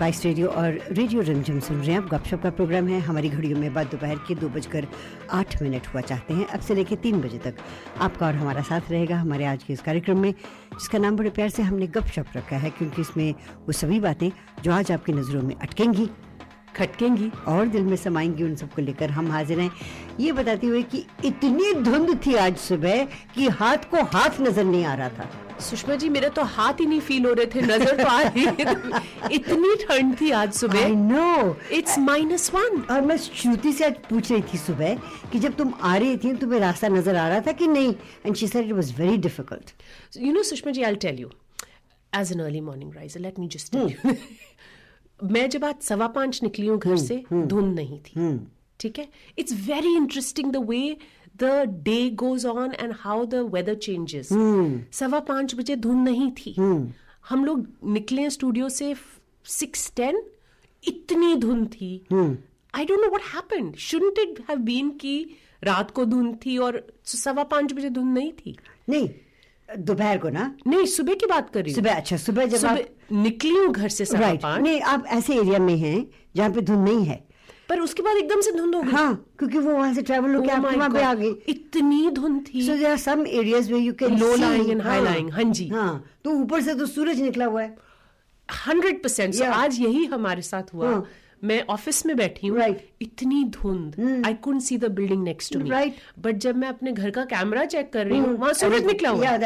Spice Radio और radio रिमझिम सुन रहे हैं। आप गपशप का प्रोग्राम है। हमारी घड़ियों में बाद दोपहर के दो बजकर आठ मिनट हुआ चाहते हैं। अब से लेकर तीन बजे तक आपका और हमारा साथ रहेगा हमारे आज के इस कार्यक्रम में, जिसका नाम बड़े प्यार से हमने गपशप रखा है, क्योंकि इसमें वो सभी बातें जो आज आपकी नज़रों में अटकेंगी। खटकेंगी और दिल में समाएँगी उन सबको लेकर हम हाजिर हैं। ये बताते हुए कि इतनी धुंध थी आज सुबह कि हाथ को हाथ नज़र नहीं आ रहा था। सुषमा जी मेरे तो हाथ ही नहीं फील हो रहे थे नज़र तो आ रही इतनी ठंड थी आज सुबह। I know it's minus one और मैं श्रुति से आज पूछ रही थी सुबह कि जब तुम आ रही थी तुम्हें रास्ता नज़र आ रहा था कि नहीं? And she said it was very difficult you know Sushma ji I tell you as an early morning riser let me just tell you मैं जब आज सवा पाँच निकली हूँ घर से धुंध नहीं थी। ठीक है? It's very interesting the way the day goes on and how the weather changes सवा पाँच बजे धुंध नहीं थी। हम लोग निकले स्टूडियो से सिक्स टेन इतनी धुंध थी। I don't know what happened shouldn't it have been की रात को धुंध थी और सवा पाँच बजे धुंध नहीं थी? नहीं दोपहर को ना? नहीं सुबह की बात कर रही हूँ। सुबह अच्छा सुबह जब सुबह निकली हूँ घर से राइट right. नहीं आप ऐसे एरिया में हैं जहाँ पे धुंध नहीं है। पर उसके बाद एकदम से धुंध हो गई। हाँ क्योंकि वो वहाँ से ट्रेवल होकर Oh वहाँ पे आ गई। इतनी धुंध थी। So there some areas where you can low lying and high lying हाँ। जी। हाँ तो ऊपर से तो सूरज निकला हुआ है। Hundred percent. आज यही हमारे साथ हुआ। हाँ। मैं ऑफ़िस में बैठी हूँ right. इतनी धुंध। I couldn't see the building next to me right but जब मैं अपने घर का कैमरा चेक कर रही हूँ वहाँ सूरज निकला हुआ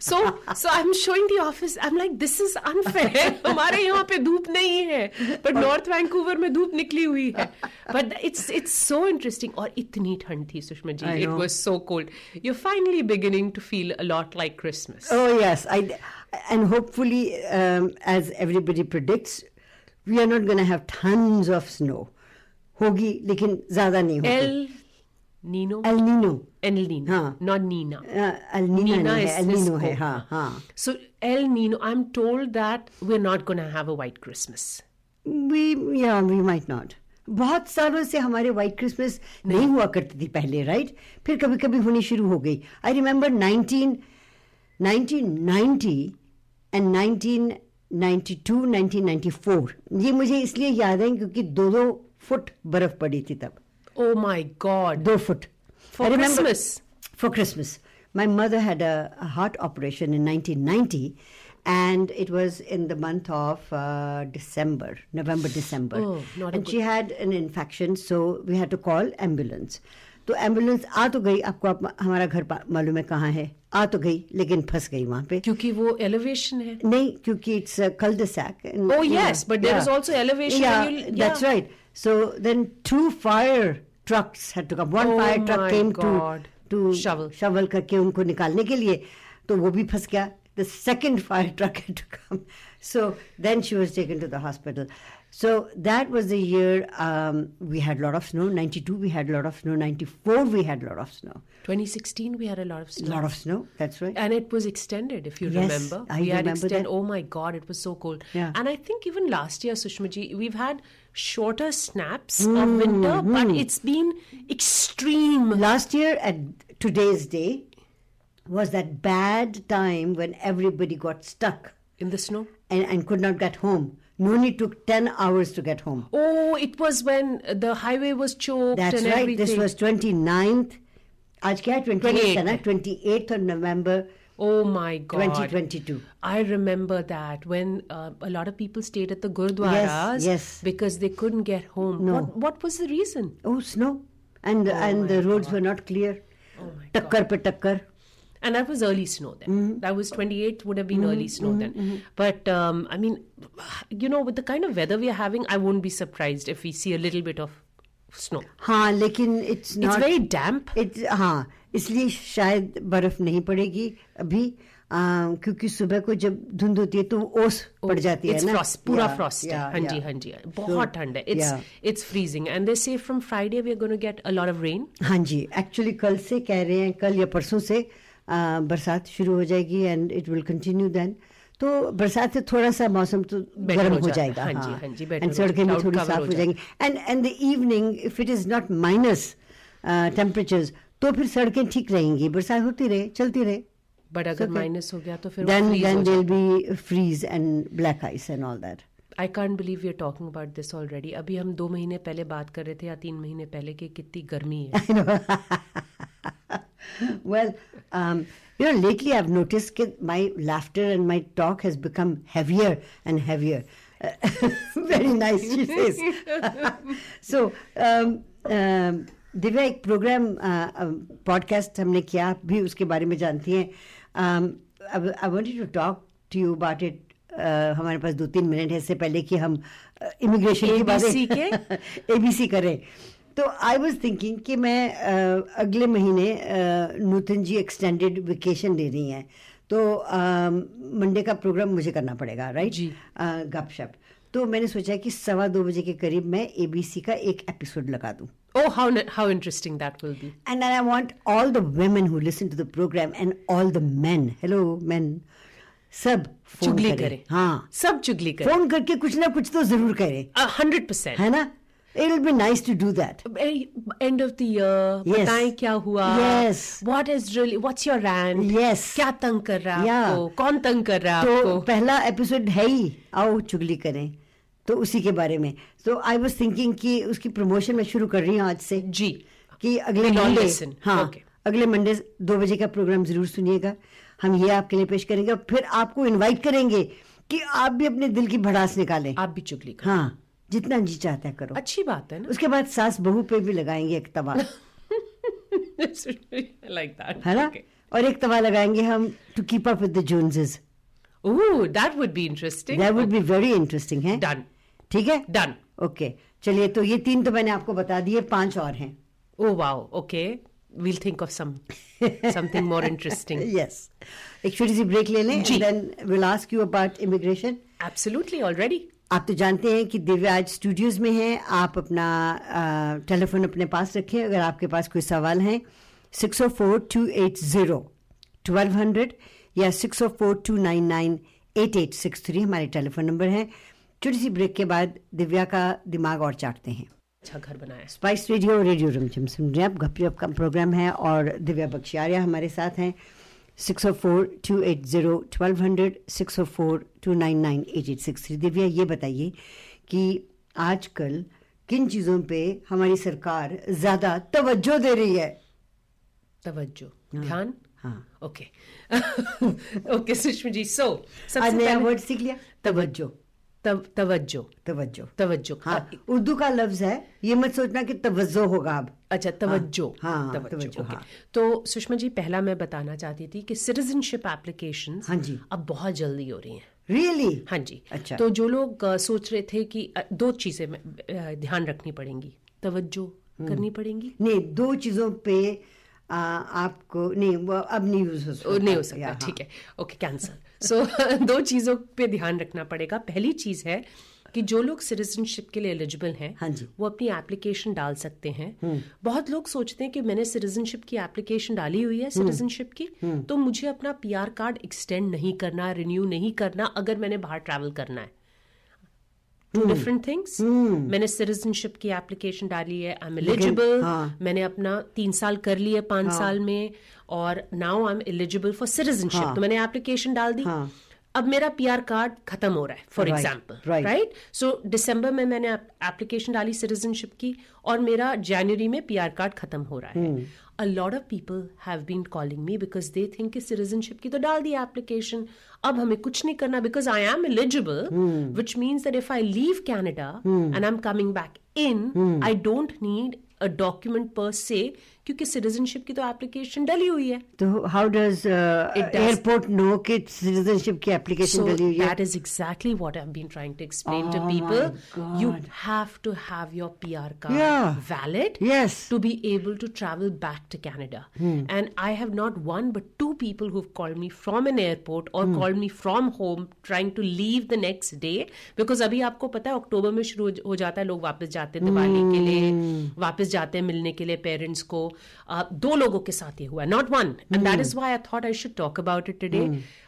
so so I am showing the office I am like this is unfair हमारे यहाँ पे धूप नहीं है बट नॉर्थ वैंकूवर में धूप निकली हुई है. But it's it's so interesting और इतनी ठंड थी Sushma ji. It was so cold you're finally beginning to feel a lot like Christmas oh yes I And hopefully, we are not going to have tons of snow. होगी लेकिन ज्यादा नहीं होगी El Nino. El Nino El Nino. हाँ. Not Nina. El Nino Nina नहीं is है El Nino Cisco. है हाँ हाँ So El Nino, I'm told that we're not going to have a white Christmas. we yeah we might not बहुत सालों से हमारे व्हाइट क्रिसमस नहीं हुआ करती थी पहले राइट फिर कभी कभी होनी शुरू हो गई आई रिमेम्बर 19 1990 एंड 1992 1994 ये मुझे इसलिए याद है क्योंकि दो दो फुट बर्फ पड़ी थी तब Oh my God. दो foot For Christmas. for Christmas. My mother had a, a heart operation in 1990, and it was in the month of uh, December, November, December. Oh, not a and good- she had an infection, so we had to call ambulance. तो ambulance आ तो गई। आपको आप हमारा घर मालूम है कहाँ है। आ तो गई लेकिन फंस गई वहाँ पे। क्योंकि वो एलिवेशन है। नहीं क्योंकि it's cul-de-sac oh yes but there is also elevation that's right so then two fire trucks had to come one fire truck came to to shovel shovel करके उनको निकालने के लिए तो वो भी फंस गया। The second fire truck had to come so then she was taken to the hospital So that was the year um, we had a lot of snow. 92 we had a lot of snow. 94 we had a lot of snow. 2016 we had a lot of snow. A lot of snow. That's right. And it was extended, if you Yes, remember. I we remember extend. that. Oh my God, it was so cold. Yeah. And I think even last year, Sushmaji, we've had shorter snaps Hmm, of winter, but it's been extreme. Last year at today's day was that bad time when everybody got stuck In the snow. and, and could not get home. Noni took 10 hours to get home. Oh, it was when the highway was choked That's and right. everything. This was 29th. आज क्या है 28th है ना 28th 28th of November Oh my God. 2022. I remember that when uh, a lot of people stayed at the Gurdwaras yes. because they couldn't get home. No. What, what was the reason? Oh, snow. And and my the roads were not clear. Oh my टक्कर पे टक्कर. And that was early snow then. Mm-hmm. That was 28th would have been early snow then. But um, I mean, you know, with the kind of weather we are having, I won't be surprised if we see a little bit of snow. हाँ लेकिन it's not it's very damp. It's हाँ इसलिए शायद बर्फ नहीं पड़ेगी अभी आ, क्योंकि सुबह को जब धुंध होती है तो ओस पड़ जाती है it's ना frost, पूरा Yeah, frost है. yeah, हाँ जी, yeah. हाँ जी. बहुत ठंड है. It's yeah. it's freezing, and they say from Friday we are going to get a lot of rain. हाँ जी एक्चुअली कल से कह रहे हैं कल या परसों से आ, बरसात शुरू हो जाएगी and it will continue then तो बरसात से थोड़ा सा मौसम तो गर्म हो हो। जाएगा, जाएगा हाँ। हाँ एंड सड़कें भी थोड़ी साफ़ हो हो जाएँगी। And and the evening if it is not minus temperatures तो फिर सड़कें ठीक रहेंगी। बरसात होती रहे चलती रहे। बट अगर माइनस हो गया तो फिर then हो there'll be freeze and black ice and all that. I can't believe are talking about this already अभी हम दो महीने पहले बात कर रहे थे या तीन महीने पहले कि कितनी गर्मी है। well, um, you know, lately I've noticed that my laughter and my talk has become heavier and heavier. very nice, she says. so, um, um, Divya एक प्रोग्राम पॉडकास्ट हमने किया आप भी उसके बारे में जानती हैं I wanted to talk to you about it हमारे पास दो तीन मिनट है इससे पहले कि हम इमिग्रेशन की बातें एबीसी करें तो आई वॉज़ थिंकिंग कि मैं uh, अगले महीने uh, Nutan ji extended vacation ले रही हैं। तो मंडे uh, का प्रोग्राम मुझे करना पड़ेगा राइट जी। गपशप। तो मैंने सोचा कि सवा दो बजे के करीब मैं एबीसी का एक एपिसोड लगा दूँ। Oh, how how interesting that will be! And I want all the women who listen to the program and all the men, hello men, सब चुगली करें। हाँ। सब चुगली करें। फ़ोन करके कुछ ना कुछ तो ज़रूर करें। हंड्रेड परसेंट है ना? It will be nice to do that. End of the year. Yes. बताएँ क्या हुआ? Yes. What is really? What's your rant? Yes. क्या तंग कर रहा है Yeah. आपको? कौन तंग कर रहा है तो आपको? पहला एपिसोड है ही आओ चुगली करें तो उसी के बारे में तो आई वॉज़ थिंकिंग कि उसकी प्रमोशन मैं शुरू कर रही हूँ आज से जी कि अगले मंडे हाँ Okay. अगले मंडे दो बजे का प्रोग्राम ज़रूर सुनिएगा हम ये आपके लिए पेश करेंगे और फिर आपको इनवाइट करेंगे कि आप भी अपने दिल की भड़ास निकालें आप भी चुगली हाँ जितना जी चाहता है करो। अच्छी बात है ना। उसके बाद सास बहू पे भी लगाएँगे एक तवा। लाइक दैट है ना? और एक तवा लगाएँगे हम to keep up with the Joneses oh that would be interesting that would be very interesting है? डन ठीक है? डन ओके चलिए तो ये तीन तो मैंने आपको बता दिए पाँच और हैं। ओह wow okay we'll think of some something more interesting. Yes एक छोटी सी ब्रेक ले लें। Then will ask you about immigration absolutely. Already? आप तो जानते हैं कि दिव्या आज स्टूडियोज में हैं। आप अपना टेलीफोन अपने पास रखें। अगर आपके पास कोई सवाल है six oh four two eight zero twelve hundred या six oh four two nine nine eight eight six three हमारे टेलीफोन नंबर है। छोटी सी ब्रेक के बाद दिव्या का दिमाग और चाटते हैं। अच्छा घर बनाया। स्पाइस रेडियो रेडियो रमझम सुन रहे हैं। आप गपशप का प्रोग्राम है और दिव्या बख्शियारिया हमारे साथ हैं। 604-280-1200 604-299-8863 दिव्या ये बताइए कि आजकल किन चीज़ों पे हमारी सरकार ज़्यादा तवज्जो दे रही है? तवज्जो हाँ, ध्यान? हाँ। Okay. Okay Sushma ji so सबसे पहले वर्ड सीख लिया। तवज्जो। तव, तवज्जो। तवज्जो। तवज्जो। हाँ उर्दू का लफ्ज है ये मत सोचना कि तवज्जो होगा अब। अच्छा तवज्जो। हाँ, तवज्जो तवज्जो, हाँ। तो सुषमा जी पहला मैं बताना चाहती थी कि सिटीजनशिप एप्लीकेशंस हाँ जी। अब बहुत जल्दी हो रही हैं। Really really? हाँ जी। अच्छा। तो जो लोग सोच रहे थे कि दो चीज़ें ध्यान रखनी पड़ेंगी। तवज्जो करनी पड़ेंगी? नहीं दो चीज़ों पे आ, आपको नहीं वो अब नहीं यूज़ हो सकता नहीं हो सकता। हाँ। ठीक है। ओके कैंसल सो so, दो चीज़ों पे ध्यान रखना पड़ेगा। पहली चीज़ है कि जो लोग सिटीजनशिप के लिए एलिजिबल हैं हाँ जी। वो अपनी एप्लीकेशन डाल सकते हैं। बहुत लोग सोचते हैं कि मैंने सिटीजनशिप की एप्लीकेशन डाली हुई है सिटीजनशिप की तो मुझे अपना पीआर कार्ड एक्सटेंड नहीं करना रिन्यू नहीं करना अगर मैंने बाहर ट्रैवल करना है। टू डिफरेंट थिंग्स मैंने सिटीजनशिप की एप्लीकेशन डाली है आई एम एलिजिबल। मैंने अपना तीन साल कर लिए पाँच हाँ. साल में। और now I am eligible for citizenship. तो मैंने एप्लीकेशन डाल दी। हाँ। अब मेरा पीआर कार्ड खत्म हो रहा है फॉर एग्ज़ाम्पल राइट सो दिसंबर में मैंने एप्लीकेशन डाली सिटीजनशिप की और मेरा जनवरी में पीआर कार्ड खत्म हो रहा है। A lot of people have been calling me because they think कि सिटीजनशिप की तो डाल दी एप्लीकेशन अब हमें कुछ नहीं करना because I am eligible which means that if I leave Canada and I am coming back in I don't need a document per se क्योंकि सिटीजनशिप की तो एप्लीकेशन डली हुई है। तो हाउ डज एयरपोर्ट नो कि सिटीजनशिप की application डली हुई है? That is exactly what I am been trying to explain to people you have to have your PR card valid yes to be able to travel back to Canada and I have not one but two people who have called me from an airport और called me from home trying to leave the next day because अभी आपको पता है अक्टूबर में शुरू हो जाता है लोग वापस जाते हैं दिवाली के लिए hmm. वापस जाते हैं मिलने के लिए पेरेंट्स को। Uh, दो लोगों के साथ ये हुआ not one and that is why I thought I should talk about it today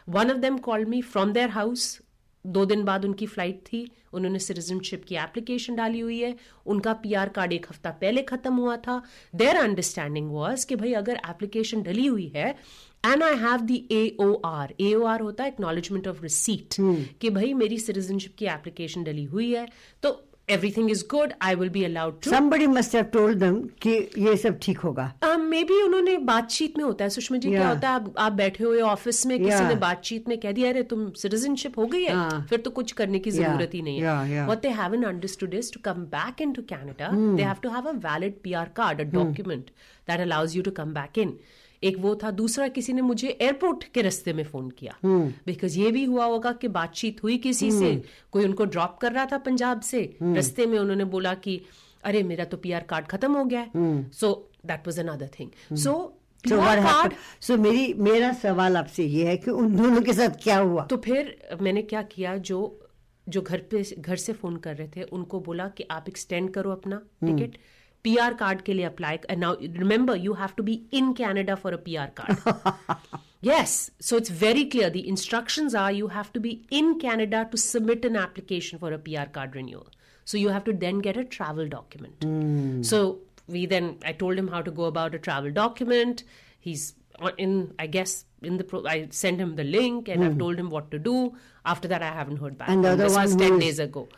one of them called me from their house दो दिन बाद उनकी फ़्लाइट थी. उन्होंने सिटीजनशिप की एप्लीकेशन डाली हुई है. उनका पीआर कार्ड एक हफ़्ता पहले खत्म हुआ था. देयर अंडरस्टैंडिंग वॉज़ कि भाई अगर एप्लीकेशन डली हुई है and I have the A O R A O R होता है एक्नॉलेजमेंट ऑफ़ रिसीट कि भाई मेरी सिटीजनशिप की एप्लीकेशन डली हुई है. तो everything is good i will be allowed to somebody must have told them कि ये सब ठीक होगा मे um, बी उन्होंने बातचीत में होता है सुषमा जी yeah. क्या होता है आप, आप बैठे हुए ऑफ़िस में yeah. किसी ने बातचीत में कह दिया अरे तुम सिटीजनशिप हो गई है yeah. फिर तो कुछ करने की ज़रूरत. ही नहीं है what they haven't understood is to come back into Canada they have to have a valid PR card a document that allows you to come back in एक वो था दूसरा किसी ने मुझे एयरपोर्ट के रस्ते में फ़ोन किया। बिकॉज़ ये भी हुआ होगा कि बातचीत हुई किसी से कोई उनको ड्रॉप कर रहा था पंजाब से रस्ते में उन्होंने बोला कि अरे मेरा तो पीआर कार्ड खत्म हो गया so that was another thing so so card so मेरी मेरा सवाल आपसे ये है कि उन दोनों के साथ क्या हुआ? तो फिर मैंने क्या किया जो जो घर पे घर से फ़ोन कर रहे थे उनको बोला कि आप एक्सटेंड करो अपना ticket PR card ke liye apply. And now remember, you have to be in Canada for a PR card. yes. So it's very clear. The instructions are you have to be in Canada to submit an application for a PR card renewal. So you have to then get a travel document. Mm. So we then, I told him how to go about a travel document. He's in, I guess, in the pro- I sent him the link and mm. I've hmm. told him what to do. After that, I haven't heard back. And the other this one was ten days ago.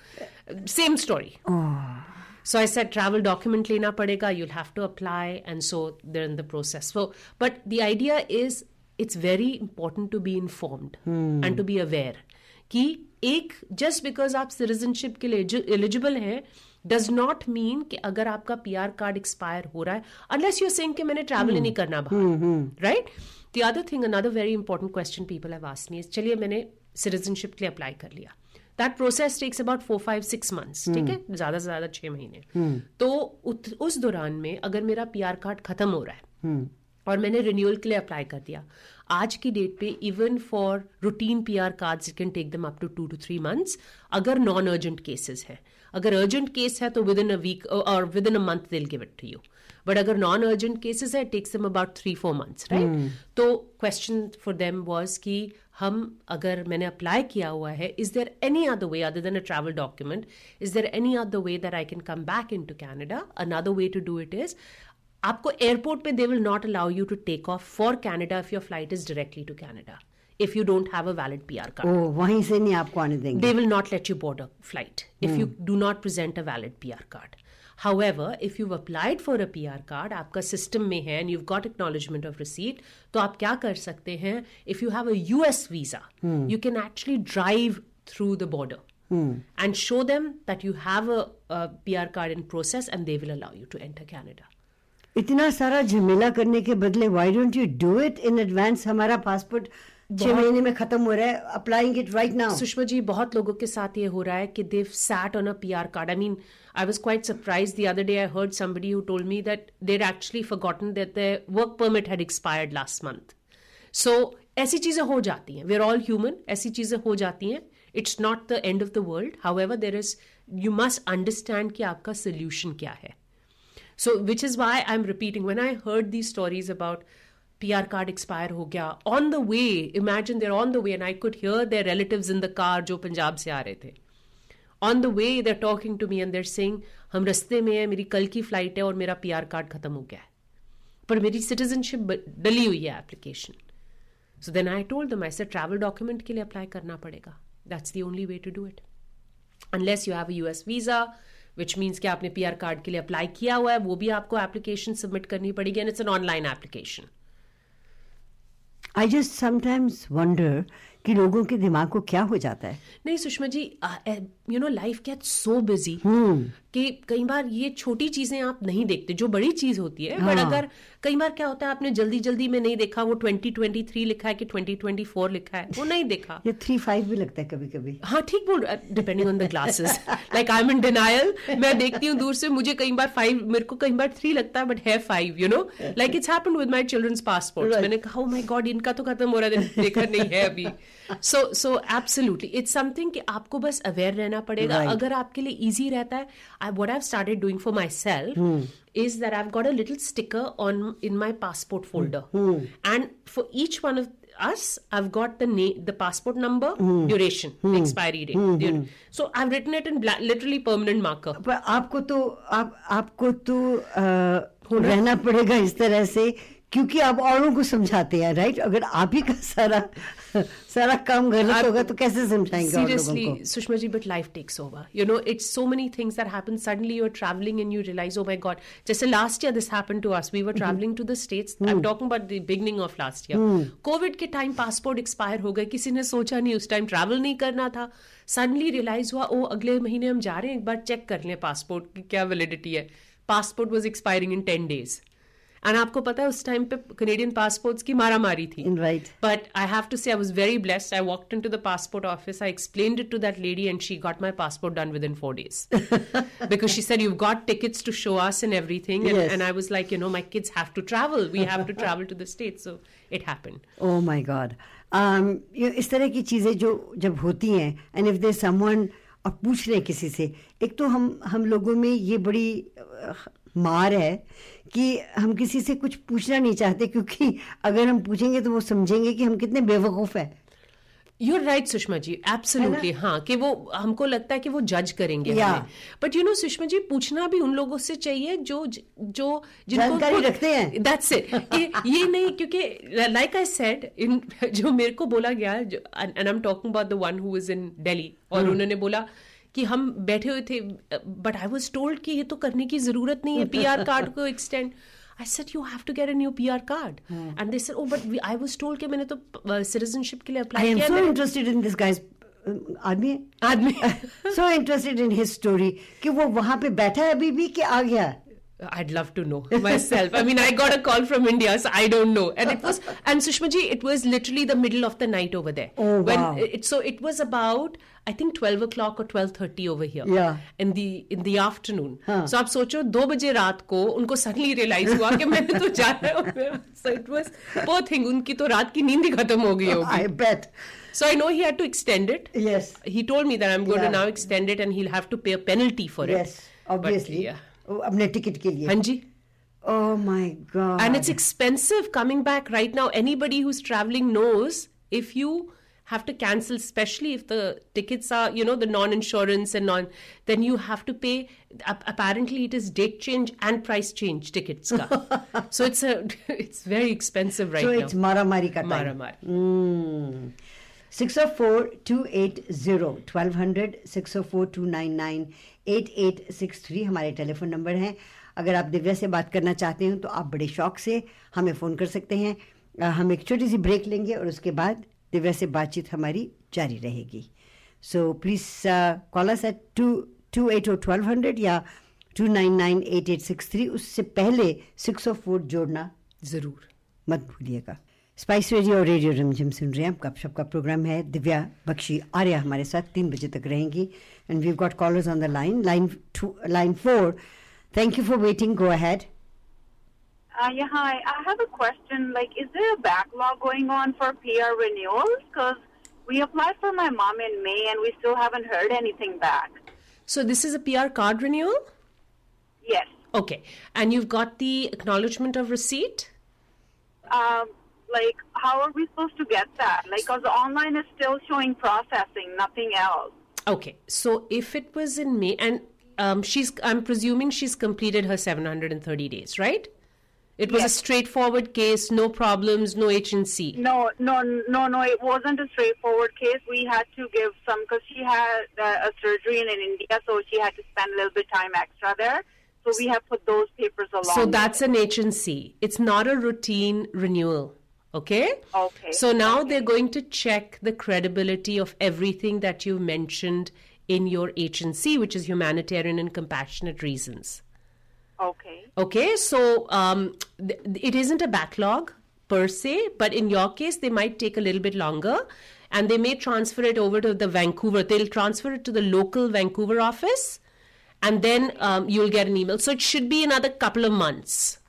Same story. Oh. So I said travel document lena padega, you'll have to apply. And so they're in the process. So but the idea is it's very important to be informed hmm. and to be aware कि एक just because आप citizenship के लिए eligible हैं does not mean कि अगर आपका PR card expire हो रहा है अनलेस यू सिंग कि मैंने ट्रैवल ही नहीं करना बाहर right the other thing another very important question people have asked me चलिए मैंने सिटीजनशिप के लिए अप्लाई कर लिया that process takes about four five six months ठीक है? ज़्यादा से ज़्यादा छह महीने। Hmm. तो उस दौरान में अगर मेरा पीआर कार्ड खत्म हो रहा है hmm. और मैंने रिन्यूअल के लिए अप्लाई कर दिया आज की डेट पे even for routine P R card can take them up to two two three months अगर नॉन अर्जेंट केसेस है। अगर अर्जेंट केस है तो विद इन अ वीक और within a month they'll give it to you but अगर non urgent cases है takes them about three four months right तो question for them was कि हम अगर मैंने अप्लाई किया हुआ है is there any other way other than a travel document is there any other way that I can come back into Canada another way to do it is आपको airport पे they will not allow you to take off for Canada if your flight is directly to Canada if you don't have a valid PR card. Oh, वहीं से नहीं आपको आने देंगे. They will not let you board a flight if hmm. you do not present a valid PR card. However, if you've applied for a PR card, आपका system में है and you've got acknowledgement of receipt, तो आप क्या कर सकते हैं? If you have a US visa, hmm. you can actually drive through the border. Hmm. And show them that you have a, a PR card in process and they will allow you to enter Canada. इतना सारा झमेला करने के बदले why don't you do it in advance हमारा passport छह महीने में खत्म हो रहा है applying it right now Sushma ji बहुत लोगों के साथ ये हो रहा है कि they've sat on a PR card I mean I was quite surprise the other day I heard somebody who told me that there actually forgotten that the work permit had expired last month so ऐसी चीजें हो जाती हैं we are all human ऐसी चीजें हो जाती हैं it's not the end of the world however there is you must understand कि आपका सोल्यूशन क्या है so which is why I am repeating when I heard the stories about PR card expire ho gaya. On the way, imagine they're on the way, and I could hear their relatives in the car jo Punjab se aa rahe the. On the way, they're talking to me and they're saying, हम रस्ते में है मेरी कल की flight है और मेरा पी आर कार्ड खत्म हो गया है. पर मेरी सिटीजनशिप डली हुई है application so then I told them ऐसे ट्रैवल डॉक्यूमेंट के लिए अप्लाई करना पड़ेगा. That's the only way to do it unless you have U S visa which means कि आपने पी आर कार्ड के लिए अप्लाई किया हुआ है वो भी आपको एप्लीकेशन सबमिट करनी पड़ेगी and it's an online application I just sometimes wonder कि लोगों के दिमाग को क्या हो जाता है? नहीं Sushma ji you know life get so busy कि कई बार ये छोटी चीज़ें आप नहीं देखते जो बड़ी चीज़ होती है हाँ. बट अगर कई बार क्या होता है आपने जल्दी जल्दी में नहीं देखा वो ट्वेंटी ट्वेंटी थ्री लिखा है कि ट्वेंटी ट्वेंटी फोर लिखा है वो नहीं देखा। ये थ्री फाइव भी लगता है कभी कभी हाँ ठीक बोल depending on the glasses like I am in denial मैं देखती हूँ दूर से मुझे कई बार फाइव मेरे को कई बार थ्री लगता है बट है five you know like it's happened with my children's passport मैंने कहा माई oh गॉड इनका तो खत्म हो रहा है देखा नहीं है अभी. So so absolutely it's something कि आपको बस अवेयर रहना पड़ेगा। अगर आपके लिए इजी रहता है I what have started doing for my self is that I've got a little sticker on in my passport folder, mm. and for each one of us, I've got the name, the passport number, Hmm. duration, the expiry date. Dur- So I've written it in bla- literally permanent marker. पर आपको तो आप आपको तो अ, रहना पड़ेगा इस तरह से क्योंकि आप औरों को समझाते हैं राइट अगर आप ही का सारा सारा काम गलत होगा तो कैसे समझाएँगे seriously Sushma ji but life takes over you know it's so many things that happen suddenly you are travelling and you realise oh my God जैसे last year this happen to us we were travelling to the States I am talking about the beginning of last year COVID के time passport expire हो गए. किसी ने सोचा नहीं उस time travel नहीं करना था. सडनली रियलाइज़ हुआ ओ अगले महीने हम जा रहे हैं एक बार चेक कर लें पासपोर्ट की क्या वैलिडिटी है. Passport was expiring in ten days and आपको पता है उस टाइम पे कनेडियन पासपोर्ट्स की मारा मारी थी right but I have to say I was very blessed I walk into the passport office I explain it to that lady and she got my passport done within four days because she sir you got tickets to show us and everything and I was like you know my kids have to travel we have to travel to the state so it happen oh my God इस तरह की चीज़ें जो जब होती हैं and if they someone और पूछ रहे हैं किसी से एक तो हम हम लोगों में ये बड़ी मार है कि हम किसी से कुछ पूछना नहीं चाहते क्योंकि अगर हम पूछेंगे तो वो समझेंगे कि हम कितने बेवकूफ़ हैं You're right, Sushma ji. Absolutely. हाँ कि वो हमको लगता है कि वो जज करेंगे but you know Sushma ji पूछना भी उन लोगों से चाहिए जो जो जानकारी रखते हैं। दैट्स इट ये नहीं क्योंकि लाइक आई सेड इन जो मेरे को बोला गया and I am talking about the one who is in Delhi और उन्होंने बोला कि हम बैठे हुए थे बट आई वॉज़ टोल्ड कि ये तो करने की ज़रूरत नहीं है पी आर कार्ड को extend I said you have to get a new P R card and they oh, oh but I was told कि मैंने तो सिटीजनशिप के लिए apply I am so interested in this guys आदमी है। आदमी so interested in his story कि वो वहाँ पे बैठा है अभी भी कि आ गया I'd love to know myself. I mean, I got a call from India, so I don't know. And it was, and Sushma ji, it was literally the middle of the night over there. Oh, when wow. It, so it was about, I think, twelve o'clock or twelve thirty over here. Yeah. In the in the afternoon. हाँ. So आप सोचो दो बजे रात को उनको suddenly realise हुआ कि मैंने तो जाना है So it was poor thing. उनकी तो रात की नींद ही खत्म हो गई होगी. आई बेट So I know he had to extend it. Yes He told me that I'm going Yeah. to now extend it and he'll have to pay a penalty for it. Yes obviously yeah. अपने ticket के लिए हाँ जी Oh my God. And it's expensive coming back right now. Anybody who's traveling knows if you have to cancel, especially if the tickets are, you know, the non insurance and non, then you have to pay. Apparently, it is date change and price change tickets. so it's a, it's very expensive right so now. So it's maramari ka. Maramari. Mm. 604-280-1200-604-299-8863 हमारे telephone number हैं। अगर आप दिव्या से बात करना चाहते हैं तो आप बड़े शौक से हमें फ़ोन कर सकते हैं। हम एक छोटी सी ब्रेक लेंगे और उसके बाद दिव्या से बातचीत हमारी जारी रहेगी। So please call us at two two eight o twelve hundred या two nine nine eight eight six three उससे पहले सिक्स ओ फोर जोड़ना ज़रूर मत भूलिएगा। स्पाइस रेडियो और रेडियो रिमझिम सुन रहे हैं आप गपशप का प्रोग्राम है दिव्या बख्शी आर्या हमारे साथ तीन बजे तक रहेंगी and we got callers on the line line line four thank you for waiting go ahead Uh, yeah, hi. I have a question. Like, is there a backlog going on for PR renewals? Because we applied for my mom in May and we still haven't heard anything back. so this is a pr card renewal Yes. okay and you've got the acknowledgement of receipt Um, like, how are we supposed to get that? Like, because online is still showing processing, nothing else. Okay, so if it was in May, and um, she's, I'm presuming she's completed her 730 days, right? It was a straightforward case, no problems, no HNC. No, no, no, no. It wasn't a straightforward case. We had to give some because she had uh, a surgery in, in India, so she had to spend a little bit time extra there. So we have put those papers along. So that's an HNC. It's not a routine renewal. Okay? Okay, So now okay. they're going to check the credibility of everything that you've mentioned in your HNC, which is humanitarian and compassionate reasons. Okay. Okay, so um, th- it isn't a backlog per se, but in your case, they might take a little bit longer and they may transfer it over to the Vancouver. They'll transfer it to the local Vancouver office and then um, you'll get an email. So it should be another couple of months.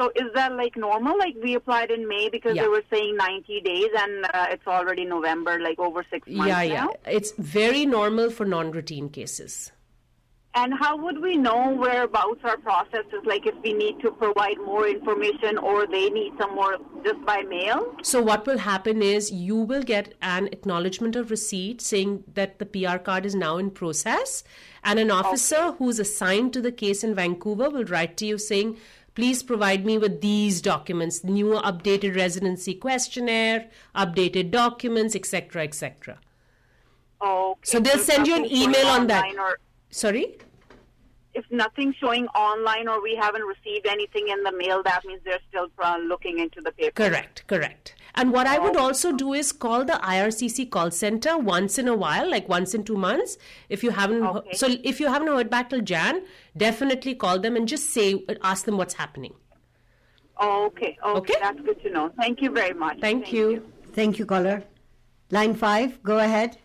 So is that like normal? Like we applied in May because Yeah. they were saying 90 days and uh, it's already November, like over six months yeah, yeah. now? It's very normal for non routine cases. And how would we know whereabouts our process is? Like if we need to provide more information or they need some more just by mail? So what will happen is you will get an acknowledgement of receipt saying that the PR card is now in process and an officer who's assigned to the case in Vancouver will write to you saying please provide me with these documents new updated residency questionnaire updated documents etc etc okay. So they'll send you an email on that. Or sorry if nothing's showing online or we haven't received anything in the mail, that means they're still uh, looking into the paper. Correct, correct. And what I would also do is call the IRCC call center once in a while, like once in two months. If you haven't, Okay. so if you haven't heard back till Jan, definitely call them and just say, ask them what's happening. Oh, okay. okay. Okay. That's good to know. Thank you very much. Thank, you. Thank you, caller. Line five, go ahead.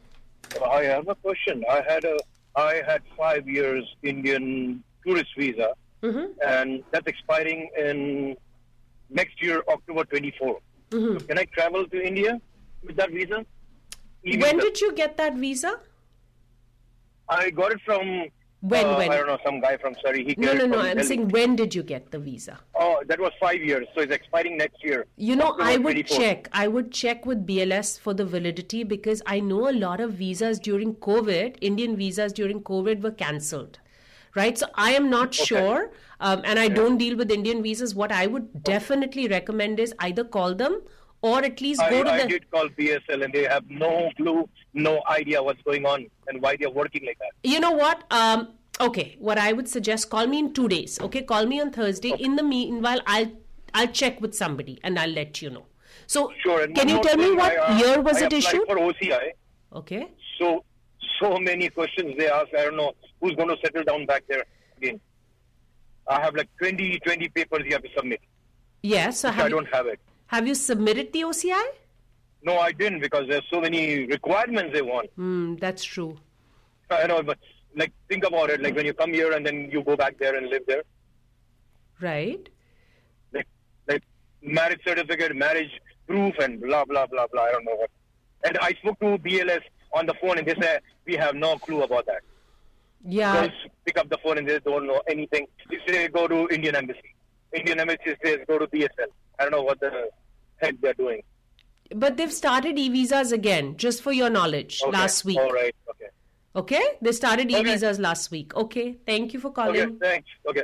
I have a question. I had a I had five years Indian tourist visa, mm-hmm. and that's expiring in next year, October 24. So can I travel to India with that visa? E-visa. When did you get that visa? I got it from? When, uh, when? I don't know. Some guy from Surrey. He No, no, no. I'm Delhi. saying when did you get the visa? Oh, that was five years, so it's expiring next year. You know, I would 24. check. I would check with BLS for the validity because I know a lot of visas during COVID, Indian visas during COVID were cancelled. Right? So I am not sure. Um, and I don't deal with Indian visas. What I would definitely recommend is either call them or at least I, go to I the. did call BSL, and they have no clue, no idea what's going on and why they're working like that. You know what? Um, okay, what I would suggest, call me in two days. Okay, call me on Thursday. In the meanwhile, I'll I'll check with somebody and I'll let you know. So, Sure. Can you tell me what I, uh, year was I it issued? For OCI. Okay. so so many questions they ask. I don't know who's going to settle down back there again. I have like 20, 20 papers you have to submit. Yes. So have I don't have it. have you submitted the OCI? No, I didn't because there's so many requirements they want. Hmm, that's true. I know, but like think about it. Like when you come here and then you go back there and live there. Right. Like like marriage certificate, marriage proof, and blah blah blah blah. I don't know what. And I spoke to BLS on the phone and they say, we have no clue about that. Yeah. Girls pick up the phone and they don't know anything. They say go to Indian Embassy. Indian Embassy says go to BSL. I don't know what the heck they're doing. But they've started e visas again, just for your knowledge, Okay. last week. All right. Okay. Okay? They started e Okay. visas last week. Okay. Thank you for calling. Okay. Thanks. Okay.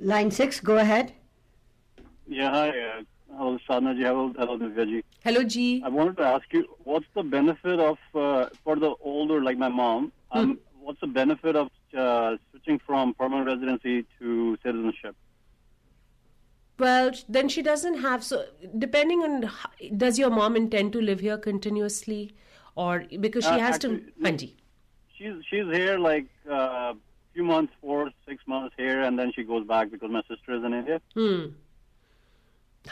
Line six, go ahead. Yeah, hi. Uh, hello, Sadhna ji. Hello, hello, Divya ji. Hello, G. I wanted to ask you, what's the benefit of, uh, for the older, like my mom, um, what's the benefit of uh, switching from permanent residency to citizenship? Well, then she doesn't have. So, depending on, h- does your mom intend to live here continuously, or because she Uh, has actually, to? no. She's she's here like a uh, few months, four, six months here, and then she goes back because my sister is in India. Hmm.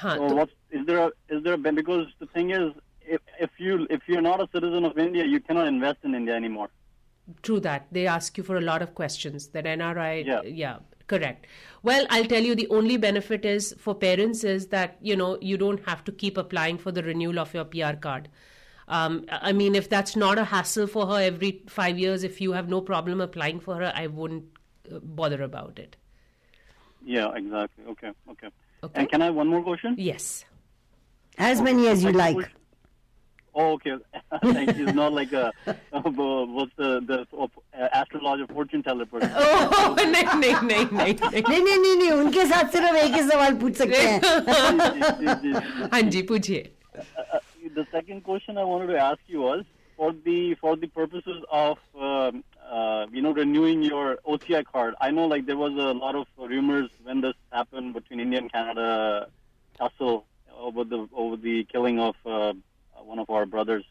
So what's is there a is there a because the thing is if if you if you're not a citizen of India, you cannot invest in India anymore. True that. They ask you for a lot of questions. That NRI, Yeah. correct. Well, I'll tell you the only benefit is for parents is that, you know, you don't have to keep applying for the renewal of your PR card. Um, I mean, if that's not a hassle for her every five years, if you have no problem applying for her, I wouldn't uh, bother about it. Yeah, exactly. Okay, okay. Okay. And can I have one more question? Yes. As many as you Second like. question- Oh, okay. Thank you. It's not like a uh, what's the the uh, astrologer fortune teller person. Oh, नहीं नहीं नहीं नहीं नहीं नहीं नहीं नहीं नहीं उनके साथ सिर्फ एक ही सवाल पूछ सकते हैं Ji, ji, ji. हाँ जी पूछिए Uh, the second question I wanted to ask you was for the for the purposes of um, uh, you know renewing your OCI card. I know like there was a lot of rumors when this happened between India and Canada tussle over the over the killing of uh, one of our brothers.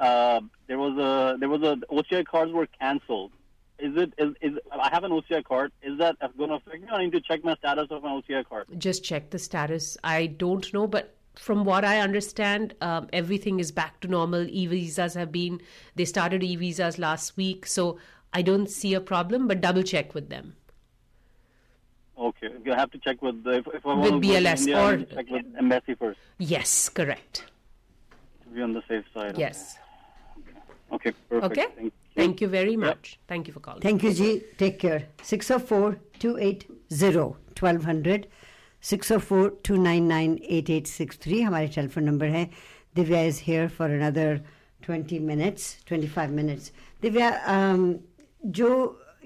Uh, there was a there was a OCI cards were cancelled. Is it is, is I have an OCI card? Is that going to affect me? I need to check my status of my OCI card. just check the status. I don't know, but from what I understand, um, everything is back to normal. E visas have been, they started e visas last week. So I don't see a problem, but double check with them. Okay, you have to check with the, if, if I want With to go to BLS India, or- check with embassy first Yes, correct. to be on the safe side. Okay. Yes. Okay, perfect. Okay. Thank Thank you very much. Thank you for calling. Thank you, Ji. Take care. 604 280 1200 604 299 8863 हमारे telephone number है Divya is here for another 20 minutes 25 minutes Divya um, जो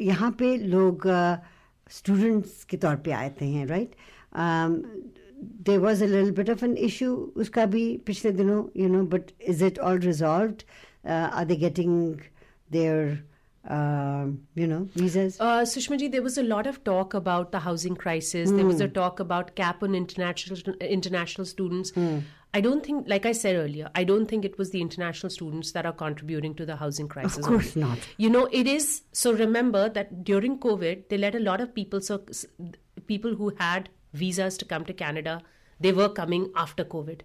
यहाँ पे लोग students के तौर पे आते हैं right there was a little bit of an issue उसका भी पिछले दिनों you know but is it all resolved are they getting there um, you know, visas? Uh, Sushma ji, there was a lot of talk about the housing crisis. There was a talk about cap on international international students. I don't think, like I said earlier, I don't think it was the international students that are contributing to the housing crisis. Of course not. You know, it is. So remember that during COVID, they let a lot of people, so people who had visas to come to Canada, they were coming after COVID.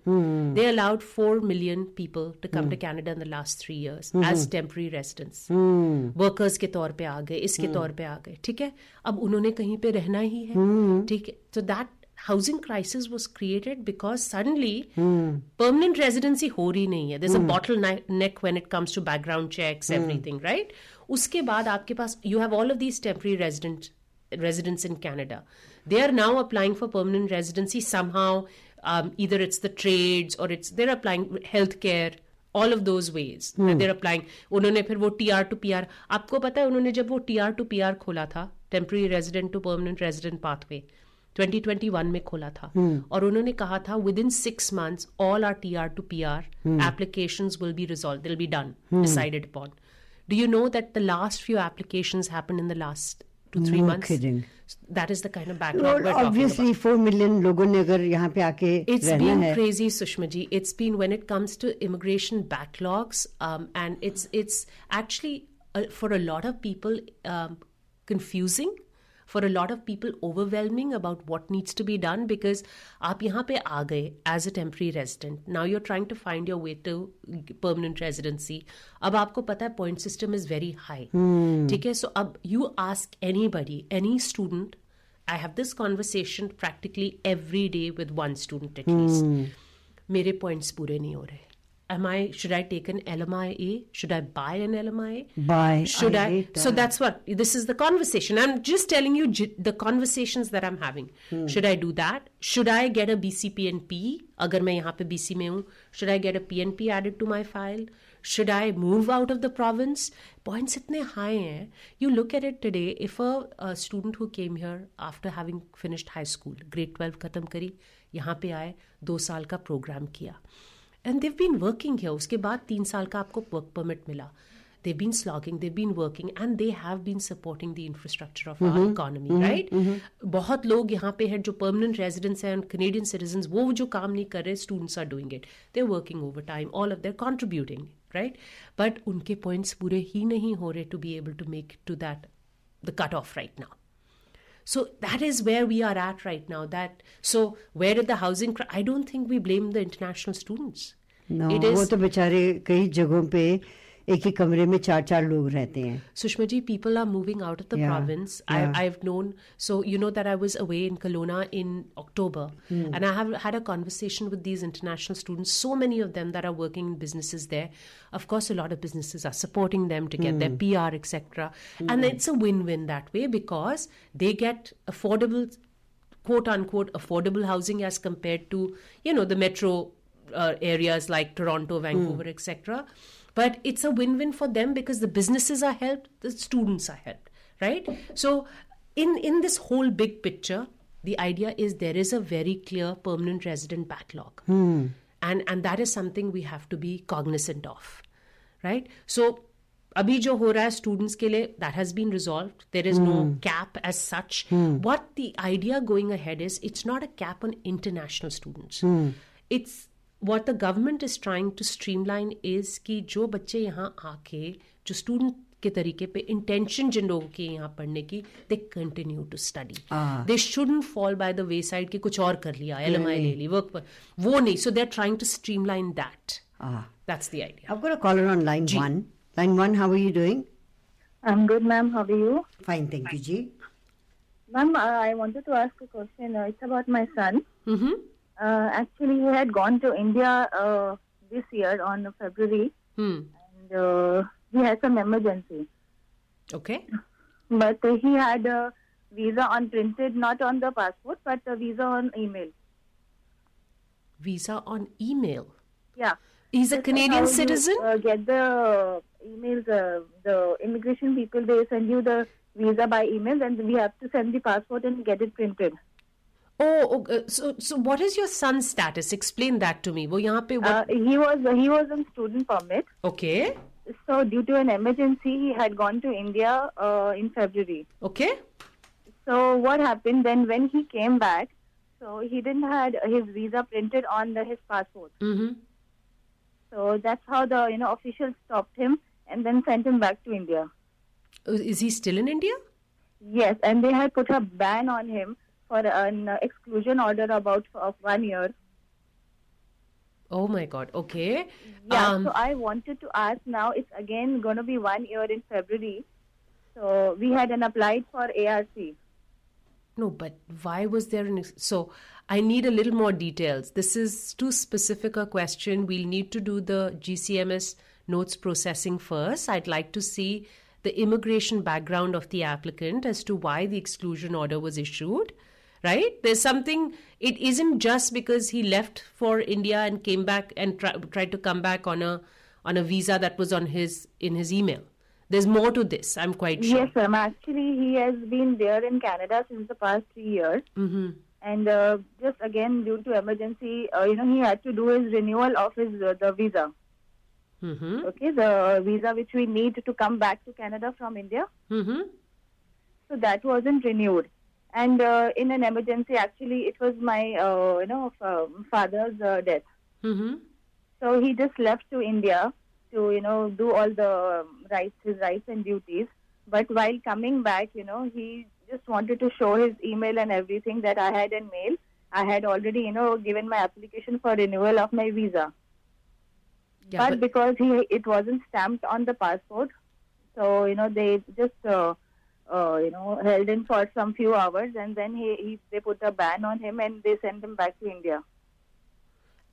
They allowed 4 million people to come to Canada in the last three years as temporary residents. Workers के तौर पे आ गए इसके तौर पे आ गए ठीक है अब उन्होंने कहीं पे रहना ही है ठीक है तो that housing crisis was created because suddenly permanent residency हो रही नहीं है there's a bottle neck when it comes to background checks everything right उसके बाद आपके पास you have all of these temporary resident residents in Canada. They are now applying for permanent residency somehow. Um, either it's the trades or it's they're applying healthcare. All of those ways they're applying. उन्होंने फिर वो T R to P R आपको पता है उन्होंने जब वो T R to P R खोला था temporary resident to permanent resident pathway 2021 में खोला था और उन्होंने कहा था with in six months all R T R to P R application will be resolve दिल be done decided upon Do you know that the last few applications happened in the last two, three No months? kidding. That is the kind of backlog Well, we're talking obviously, about. Four million लोगों ने अगर यहाँ पे आके It's रहना been है crazy, Sushma ji. It's been when it comes to immigration backlogs, um, and it's it's actually uh, for a lot of people um, confusing. for a lot of people overwhelming about what needs to be done because आप यहाँ पे आ गए as a temporary resident now you are trying to find your way to permanent residency अब आपको पता है point system is very high ठीक है? सो अब you ask anybody any student I have this conversation practically every day with one student at least मेरे points पूरे नहीं हो रहे. am I should I take an LMIA? Should I buy an LMIA? Buy, Should I I? hate So that. that's what this is the conversation. I'm just telling you j- the conversations that I'm having. Should I do that? Should I get a BCPNP? अगर मैं यहाँ पे BC में हूँ, should I get a PNP added to my file? Should I move out of the province? Points इतने high हैं. You look at it today. If a, a student who came here after having finished high school, grade 12 खत्म करी, यहाँ पे आए, दो साल का प्रोग्राम किया. एंड देव बीन वर्किंग है उसके बाद तीन साल का आपको वर्क परमिट मिला they been slogging they been working and they have been supporting the infrastructure of our economy right बहुत लोग यहाँ पे हैं जो परमानेंट रेजिडेंट्स हैं कनेडियन सिटीजन वो जो काम नहीं कर रहे students are doing it they are working over time all of there contributing right but उनके पॉइंट्स पूरे ही नहीं हो रहे to be able to make to that the cut off right now So that is where we are at right now. That so where did the housing? Cr- I don't think we blame the international students. No It वो is तो बेचारे कई जगहों पे एक ही कमरे में चार चार लोग रहते हैं Sushma ji, people are moving out of the Yeah, province. yeah. I, I've known. So you know that I was away in Kelowna in October, and I have had a conversation with these international students. So many of them that are working in businesses there. Of course, a lot of businesses are supporting them to get their PR, etc. And it's a win-win that way because they get affordable quote unquote affordable housing as compared to you know the metro uh, areas like Toronto, Vancouver, etc. But it's a win-win for them because the businesses are helped, the students are helped, right? So in in this whole big picture, the idea is there is a very clear permanent resident backlog, and and that is something we have to be cognizant of, right? So अभी जो हो रहा है students के लिए that has been resolve there is no cap as such what the idea going ahead is it's not a cap on international students it's what the government is trying to streamline is कि जो बच्चे यहाँ आके जो student के तरीके पे intention जिन लोगों के यहाँ पढ़ने की they continue to study they shouldn't fall by the wayside के कुछ और कर लिया एल एम ले ली वर्क पर वो नहीं so they are trying to streamline that that's the idea आपको ना caller on line one line one how are you doing I'm good, ma'am. How are you? Fine, thank Fine. you, ji. Ma'am, I wanted to ask a question. Uh, it's about my son. Mm-hmm. Uh, actually, he had gone to India uh, this year on February, hmm. and uh, he had some emergency. Okay. But he had a visa on printed, not on the passport, but a visa on email. Visa on email. Yeah. He's a Canadian how you, citizen? uh, get the emails. Uh, the immigration people they send you the visa by email, and we have to send the passport and get it printed. Oh, okay. so so what is your son's status? Explain that to me. वो यहाँ पे Uh, what? he was he was on student permit. okay. So due to an emergency, he had gone to India uh, in February. Okay. So what happened then when he came back? So he didn't had his visa printed on the, his passport. Mm-hmm. So that's how the you know officials stopped him and then sent him back to India. Is he still in India? Yes, and they had put a ban on him for an exclusion order about of one year. Oh my God. Okay. Yeah. Um, so I wanted to ask now. It's again going to be one year in February. So we had an applied for ARC. No, but why was there an. Ex- so I need a little more details. This is too specific a question. We'll need to do the GCMS notes processing first. I'd like to see the immigration background of the applicant as to why the exclusion order was issued. Right? There's something, it isn't just because he left for India and came back and try, tried to come back on a on a visa that was on his in his email. There's more to this, I'm quite sure. Yes, ma'am. Actually, he has been there in Canada since the past three years. Mm-hmm. And uh, just again, due to emergency, uh, you know, he had to do his renewal of his uh, the visa. Mm-hmm. Okay, the visa which we need to come back to Canada from India. Mm-hmm. So that wasn't renewed. And uh, in an emergency, actually, it was my uh, you know um, father's uh, death. Mm-hmm. So he just left to India to you know do all the um, rights, his rights and duties. But while coming back, you know, he just wanted to show his email and everything that I had in mail. I had already you know given my application for renewal of my visa. Yeah, but, because he it wasn't stamped on the passport, so you know they just uh, uh, you know held him for some few hours, and then he, he they put a ban on him and they sent him back to India.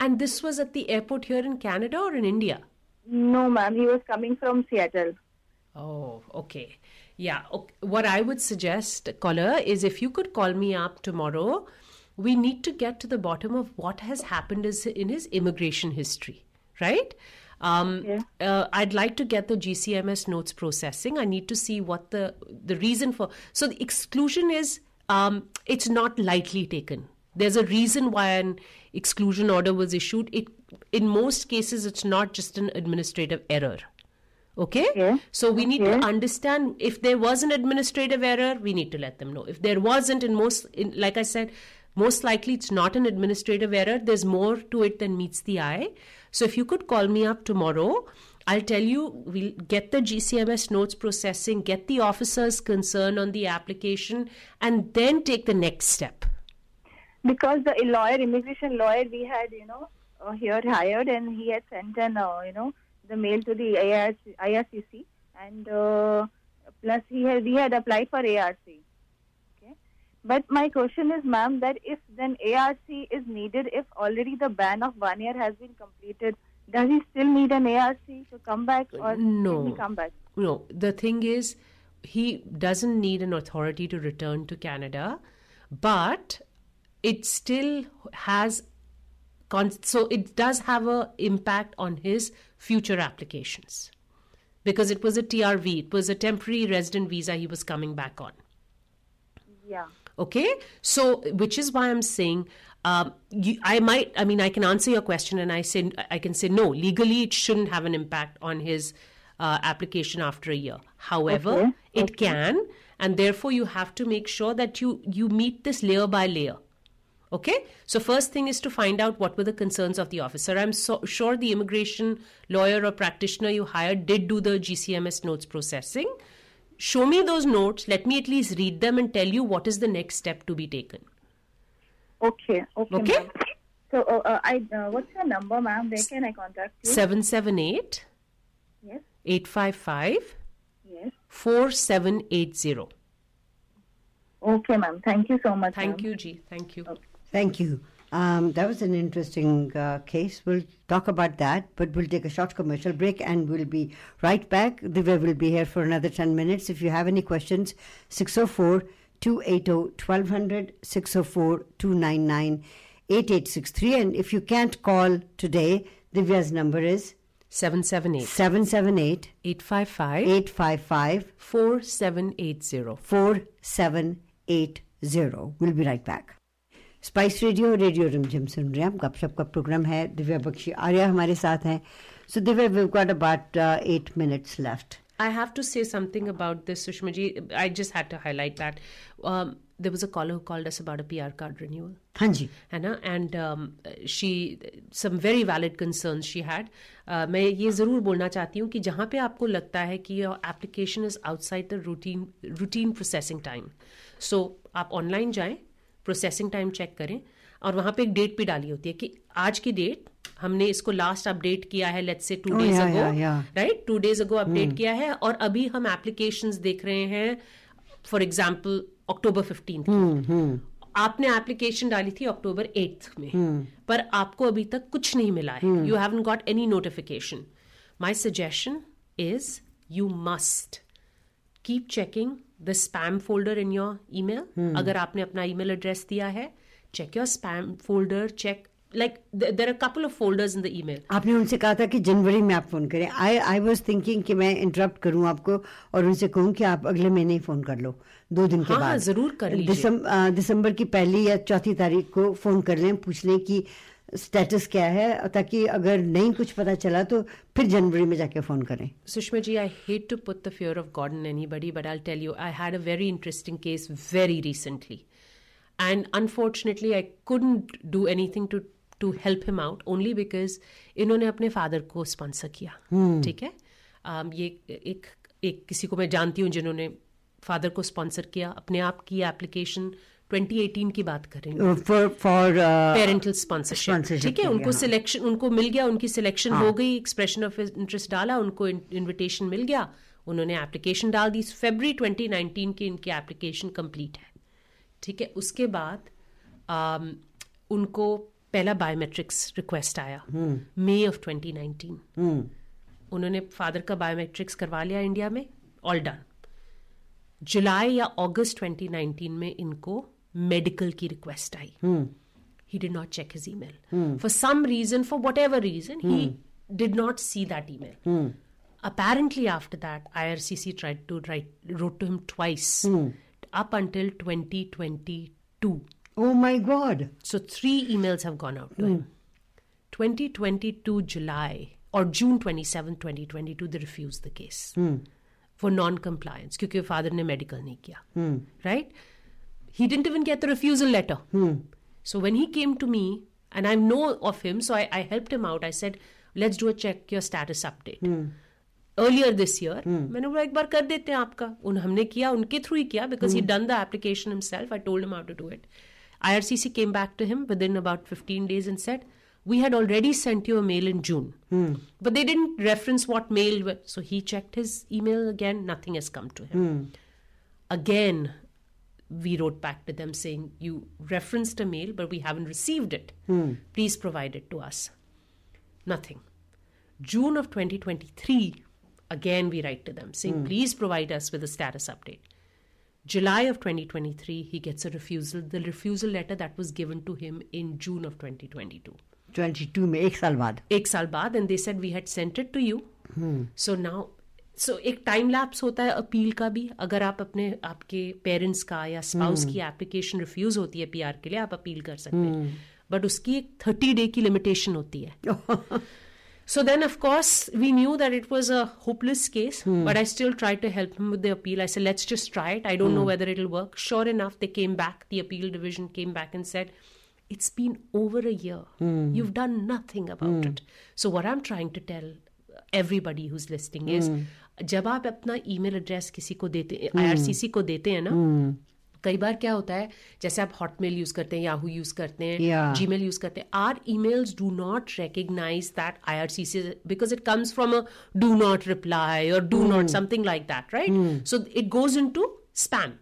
And this was at the airport here in Canada or in India? No, ma'am, he was coming from Seattle. Oh, okay. Yeah. Okay. What I would suggest, caller, is if you could call me up tomorrow, we need to get to the bottom of what has happened in his immigration history, right? Um, Yeah. uh, I'd like to get the GCMS notes processing. I need to see what the the reason for. So the exclusion is um, it's not lightly taken. There's a reason why an exclusion order was issued. It in most cases it's not just an administrative error. Okay? Okay. So we need to understand if there was an administrative error, we need to let them know. If there wasn't, in most, in, like I said, most likely it's not an administrative error. There's more to it than meets the eye. So if you could call me up tomorrow, I'll tell you, we'll get the GCMS notes processing, get the officers concern on the application, and then take the next step. because the lawyer, immigration lawyer, we had, you know, uh, here hired, and he had sent an, uh, you know, the mail to the IRC, IRCC, and uh, plus he had, we had applied for ARC. But my question is, ma'am, that if then ARC is needed, if already the ban of one year has been completed, does he still need an ARC to come back, or No. he come back? No, the thing is, he doesn't need an authority to return to Canada, but it still has. Con- so it does have a impact on his future applications because it was a TRV, it was a temporary resident visa he was coming back on. Yeah. Okay, so which is why I'm saying um, you, I might. I mean, I can answer your question, and I say I can say no. Legally, it shouldn't have an impact on his uh, application after a year. However, Okay, it can, and therefore you have to make sure that you you meet this layer by layer. Okay, so first thing is to find out what were the concerns of the officer. I'm so, sure the immigration lawyer or practitioner you hired did do the GCMS notes processing. Show me those notes. Let me at least read them and tell you what is the next step to be taken. Okay. Okay. Okay. ma'am. So, uh, uh, I uh, what's your number, ma'am? Where can I contact you? 778 Yes. 855 Yes. 4780. Okay, ma'am. Thank you so much. Thank ma'am. you, G. Thank you. Thank you. Um, that was an interesting uh, case. We'll talk about that, but we'll take a short commercial break and we'll be right back. Divya will be here for another 10 minutes. If you have any questions, 604 280 1200, 604 299 8863. And if you can't call today, Divya's number is 778 778 855 855 4780. 4780 we'll be right back Spice Radio Radio Rimjhim सुन रहे हैं आप गपशप का programme है। दिव्या बख्शी आर्या हमारे साथ हैं। So Divya we got about eight minutes left I have to say something about this, Sushma ji. I just had to highlight that. Um, there was a caller who called us about a PR card renewal. हाँ जी। है ना? And she some very valid concern she had मैं ये ज़रूर बोलना चाहती हूँ कि जहाँ पे आपको लगता है कि your application is outside the routine routine processing time so आप ऑनलाइन जाएँ प्रोसेसिंग टाइम चेक करें और वहाँ पे एक डेट भी डाली होती है कि आज की डेट हमने इसको लास्ट अपडेट किया है let's say two days ago. Right two days ago update किया है और अभी हम एप्लीकेशन देख रहे हैं फॉर एग्ज़ाम्पल अक्टूबर फिफ्टीन आपने एप्लीकेशन डाली थी अक्टूबर एट्थ में hmm. पर आपको अभी तक कुछ नहीं मिला है। You haven't got any notification my suggestion is you must keep checking the spam folder in your email अगर आपने अपना ईमेल एड्रेस दिया है check your spam folder check like there are couple of folders in the email आपने उनसे कहा था कि जनवरी में आप फ़ोन करें। आई आई वॉज़ थिंकिंग कि मैं इंटरप्ट करूँ आपको और उनसे कहूँ कि आप अगले महीने ही फ़ोन कर लो दो दिन के हाँ, हाँ, बाद। ज़रूर कर लीजिए। दिसंब- दिसंबर की पहली या चौथी तारीख को फ़ोन कर लें पूछ लें कि स्टेटस क्या है ताकि अगर नहीं कुछ पता चला तो फिर जनवरी में जाके फ़ोन करें। Sushma ji I hate to put the fear of God in anybody but I tell you I had a very interesting case very recently and unfortunately I could do anything to to help him out only because इन्होंने अपने father को sponsor किया। hmm. ठीक hmm. है? Um, ये एक एक किसी को मैं जानती हूँ जिन्होंने फादर को स्पॉन्सर किया अपने आप की एप्लीकेशन 2018 की बात करें फॉर पेरेंटल स्पॉन्सरशिप ठीक है? उनको हाँ। सिलेक्शन उनको मिल गया उनकी सिलेक्शन हो गई एक्सप्रेशन ऑफ़ इंटरेस्ट डाला उनको इनविटेशन मिल गया। उन्होंने एप्लीकेशन डाल दी। फरवरी 2019 की इनकी एप्लीकेशन कंप्लीट है। ठीक है? उसके बाद आम, उनको पहला बायोमेट्रिक्स रिक्वेस्ट आया। मई ऑफ़ 2019 उन्होंने फादर का बायोमेट्रिक्स करवा लिया इंडिया में। ऑल डन जुलाई या अगस्त 2019 में इनको मेडिकल की request I he did not check his email. For some reason, for whatever reason, he did not see that email. Apparently, after that, IRCC tried to write, wrote to him twice up until 2022. O my God So three emails have gone out to him. 2022 July or June 27, 2022, they refused the case for non-compliance क्योंकि father ने medical नहीं किया right he didn't even get the refusal letter so when he came to me and I know of him so I, I helped him out I said let's do a check your status update earlier this year मैंने बोला एक बार कर देते हैं आपका उन हमने किया उनके थ्रू ही किया because he done the application himself I told him how to do it IRCC came back to him within about 15 days and said we had already sent you a mail in June but they didn't reference what mail wa- so he checked his email again nothing has come to him again we wrote back to them saying you referenced a mail but we haven't received it please provide it to us nothing june of 2023 again we write to them saying please provide us with a status update july of 2023 he gets a refusal the refusal letter that was given to him in june of 2022 22 में एक साल बाद एक साल बाद and they said we had sent it to you so now so एक time lapse होता है अपील का भी। अगर आप अपने आपके पेरेंट्स का या स्पाउस की हम्म। एप्लीकेशन रिफ्यूज होती है पीआर के लिए आप अपील कर सकते हैं। हम्म। बट उसकी एक थर्टी डे की लिमिटेशन होती है। So then of course we knew that it was a hopeless case but I still try to help him with the appeal I said let's just try it I don't know whether it will work sure enough they came back the appeal division came back and said it's been over a year you have done nothing about it so what I am trying to tell everybody who is listening is जब आप अपना email address किसी को देते हम्म। IRCC को देते हैं ना हम्म। कई बार क्या होता है जैसे आप हॉटमेल यूज़ करते हैं याहू यूज़ करते हैं जी मेल यूज़ करते हैं are emails do not recognize that I R C C because it comes from a do not reply और do not something like that right so it goes into spam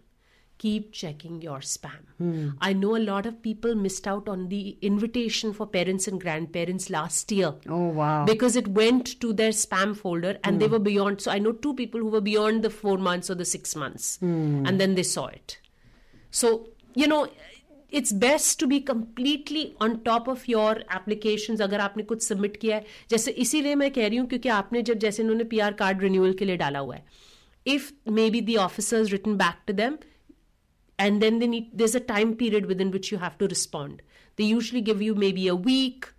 keep checking your spam. I know a lot of people missed out on the invitation for parents and grandparents last year. Oh, wow. Because it went to their spam folder and they were beyond. So I know two people who were beyond the four months or the six months. And then they saw it. So, you know, it's best to be completely on top of your applications अगर आपने कुछ submit किया है जैसे इसीलिए मैं कह रही हूँ क्योंकि आपने जब जैसे उन्होंने पी आर कार्ड रिन्यूअल के लिए डाला हुआ है if may be the officers written back to them and then they need there's a time period within which you have to respond. They usually give you maybe a week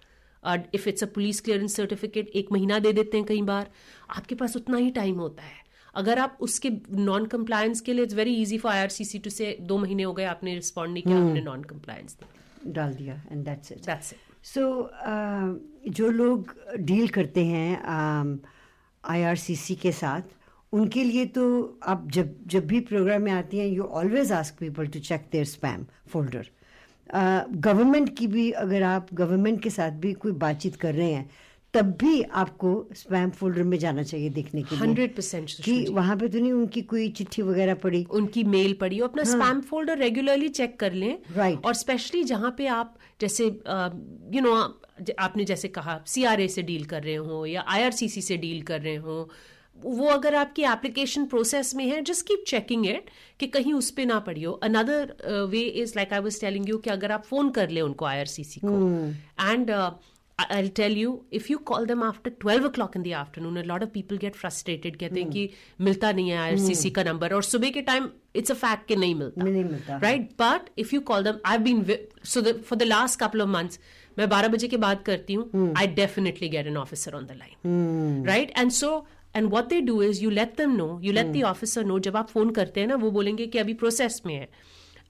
uh, if it's a police clearance certificate एक महीना दे देते हैं कई बार। आपके पास उतना ही time होता है। अगर आप उसके नॉन कंप्लायंस के लिए it's very easy for IRCC to say दो महीने हो गए आपने रिस्पॉन्ड नहीं किया आपने नॉन कंप्लायंस डाल दिया and that's it that's it so जो लोग डील करते हैं आईआरसीसी के साथ उनके लिए तो आप जब जब भी प्रोग्राम में आती हैं you always ask people to check their spam folder government की भी अगर आप गवर्नमेंट के साथ भी कोई बातचीत कर रहे हैं तब भी आपको स्पैम फोल्डर में जाना चाहिए देखने के लिए। हंड्रेड परसेंट कि वहाँ पे तो नहीं उनकी कोई चिट्ठी वगैरह पड़ी। उनकी मेल पड़ी हो अपना स्पैम फोल्डर रेगुलरली चेक कर लें। Right. और स्पेशली जहाँ पे आप जैसे यू नो आपने जैसे कहा सीआरए से डील कर रहे हो या आईआरसीसी से डील कर रहे हो वो अगर आपकी एप्लीकेशन प्रोसेस में है जस्ट कीप चेकिंग इट कि कहीं उस पर ना पड़ी हो another way is like I was telling you कि अगर आप फ़ोन कर ले उनको आईआरसीसी को। And I'll tell you, if you call them after 12 o'clock in the afternoon, a lot of people get frustrated, कहते हैं कि मिलता नहीं है आईआरसीसी का नंबर और सुबह के टाइम इट्स अ फैक्ट कि नहीं मिलता। नहीं मिलता, right but if you call them I been so for the last couple of months मैं 12 बजे के बाद करती हूँ I definitely get an officer on the line right and so and what they do is you let them know you let the officer know जब आप phone करते हैं ना वो बोलेंगे कि अभी प्रोसेस में है।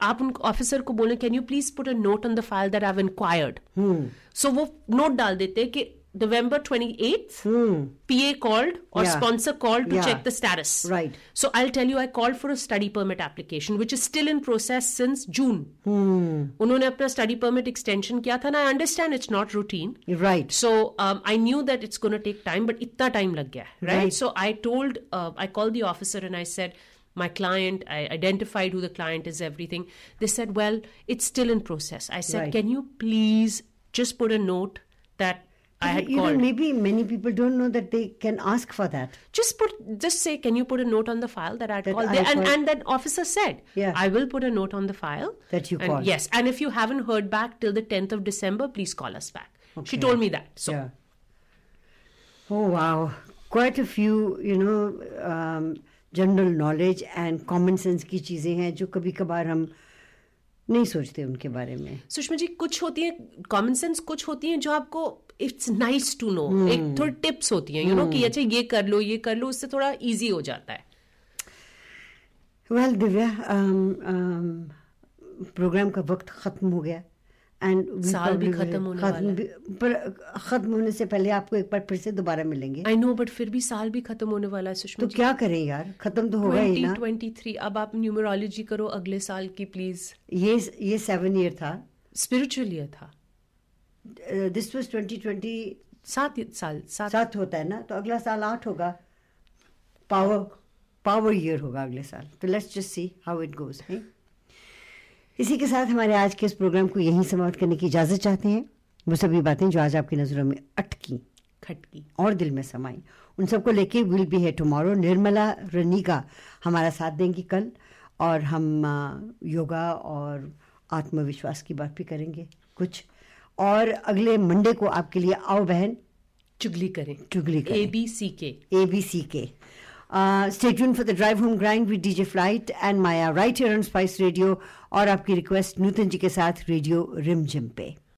आप उन ऑफिसर को बोले can you please put a note on the file that I have inquired so वो नोट डाल देते हैं कि November 28th, PA called or Yeah. sponsor called to Yeah. check the status. Right. So I'll tell you, I called for a study permit application, which is still in process since June. उन्होंने अपना study permit extension किया था, and I understand it's not routine. Right So um, I knew that it's going to take time, but इतना time लग गया, right? Right. So I told, uh, I called the officer and I said, my client, I identified who the client is, everything. They said, well, it's still in process. I said, Right. can you please just put a note that I had you know, called? maybe many people don't know that they can ask for that. just put just say can you put a note on the file that i That called I there? and called- and that officer said Yeah. i will put a note on the file That you and called. yes and if you haven't heard back till the 10th of december please call us back Okay. she told me that so Yeah. Oh wow, quite a few, you know, um, general knowledge and common sense की चीजें हैं जो कभी कभार हम नहीं सोचते उनके बारे में सुषमा जी कुछ होती हैं कॉमन सेंस कुछ होती हैं जो आपको इट्स नाइस टू नो। एक थोड़ी टिप्स होती हैं यू नो कि अच्छा ये कर लो ये कर लो उससे थोड़ा इजी हो जाता है। वेल दिव्या प्रोग्राम का वक्त खत्म हो गया। एंड साल भी खत्म होने वाला पर खत्म होने से पहले आपको एक बार फिर से दोबारा मिलेंगे। आई नो बट फिर भी साल भी खत्म होने वाला है सुषमा तो क्या करें यार? खत्म तो होगा ही ना। 2023 अब आप न्यूमरोलॉजी करो अगले साल की प्लीज़ ये ये सेवन ईयर था। स्पिरिचुअल ईयर था। दिस वाज 2020 सात साल सात। सात होता है ना? तो अगला साल आठ होगा। पावर पावर ईयर होगा अगले साल। तो let's just see how it goes इसी के साथ हमारे आज के इस प्रोग्राम को यहीं समाप्त करने की इजाज़त चाहते हैं। वो सभी बातें जो आज आपकी नज़रों में अटकी खटकी। और दिल में समाई। उन सबको लेके विल बी है टुमारो निर्मला रनिका हमारा साथ देंगी कल और हम योगा और आत्मविश्वास की बात भी करेंगे। कुछ और अगले मंडे को आपके लिए आओ बहन। चुगली करें। चुगली करें। ए बी सी के ए बी सी के state for the drive home grind with DJ Flight and Maya right here on Spice Radio और आपकी रिक्वेस्ट नूतन जी के साथ रेडियो रिमझिम पे।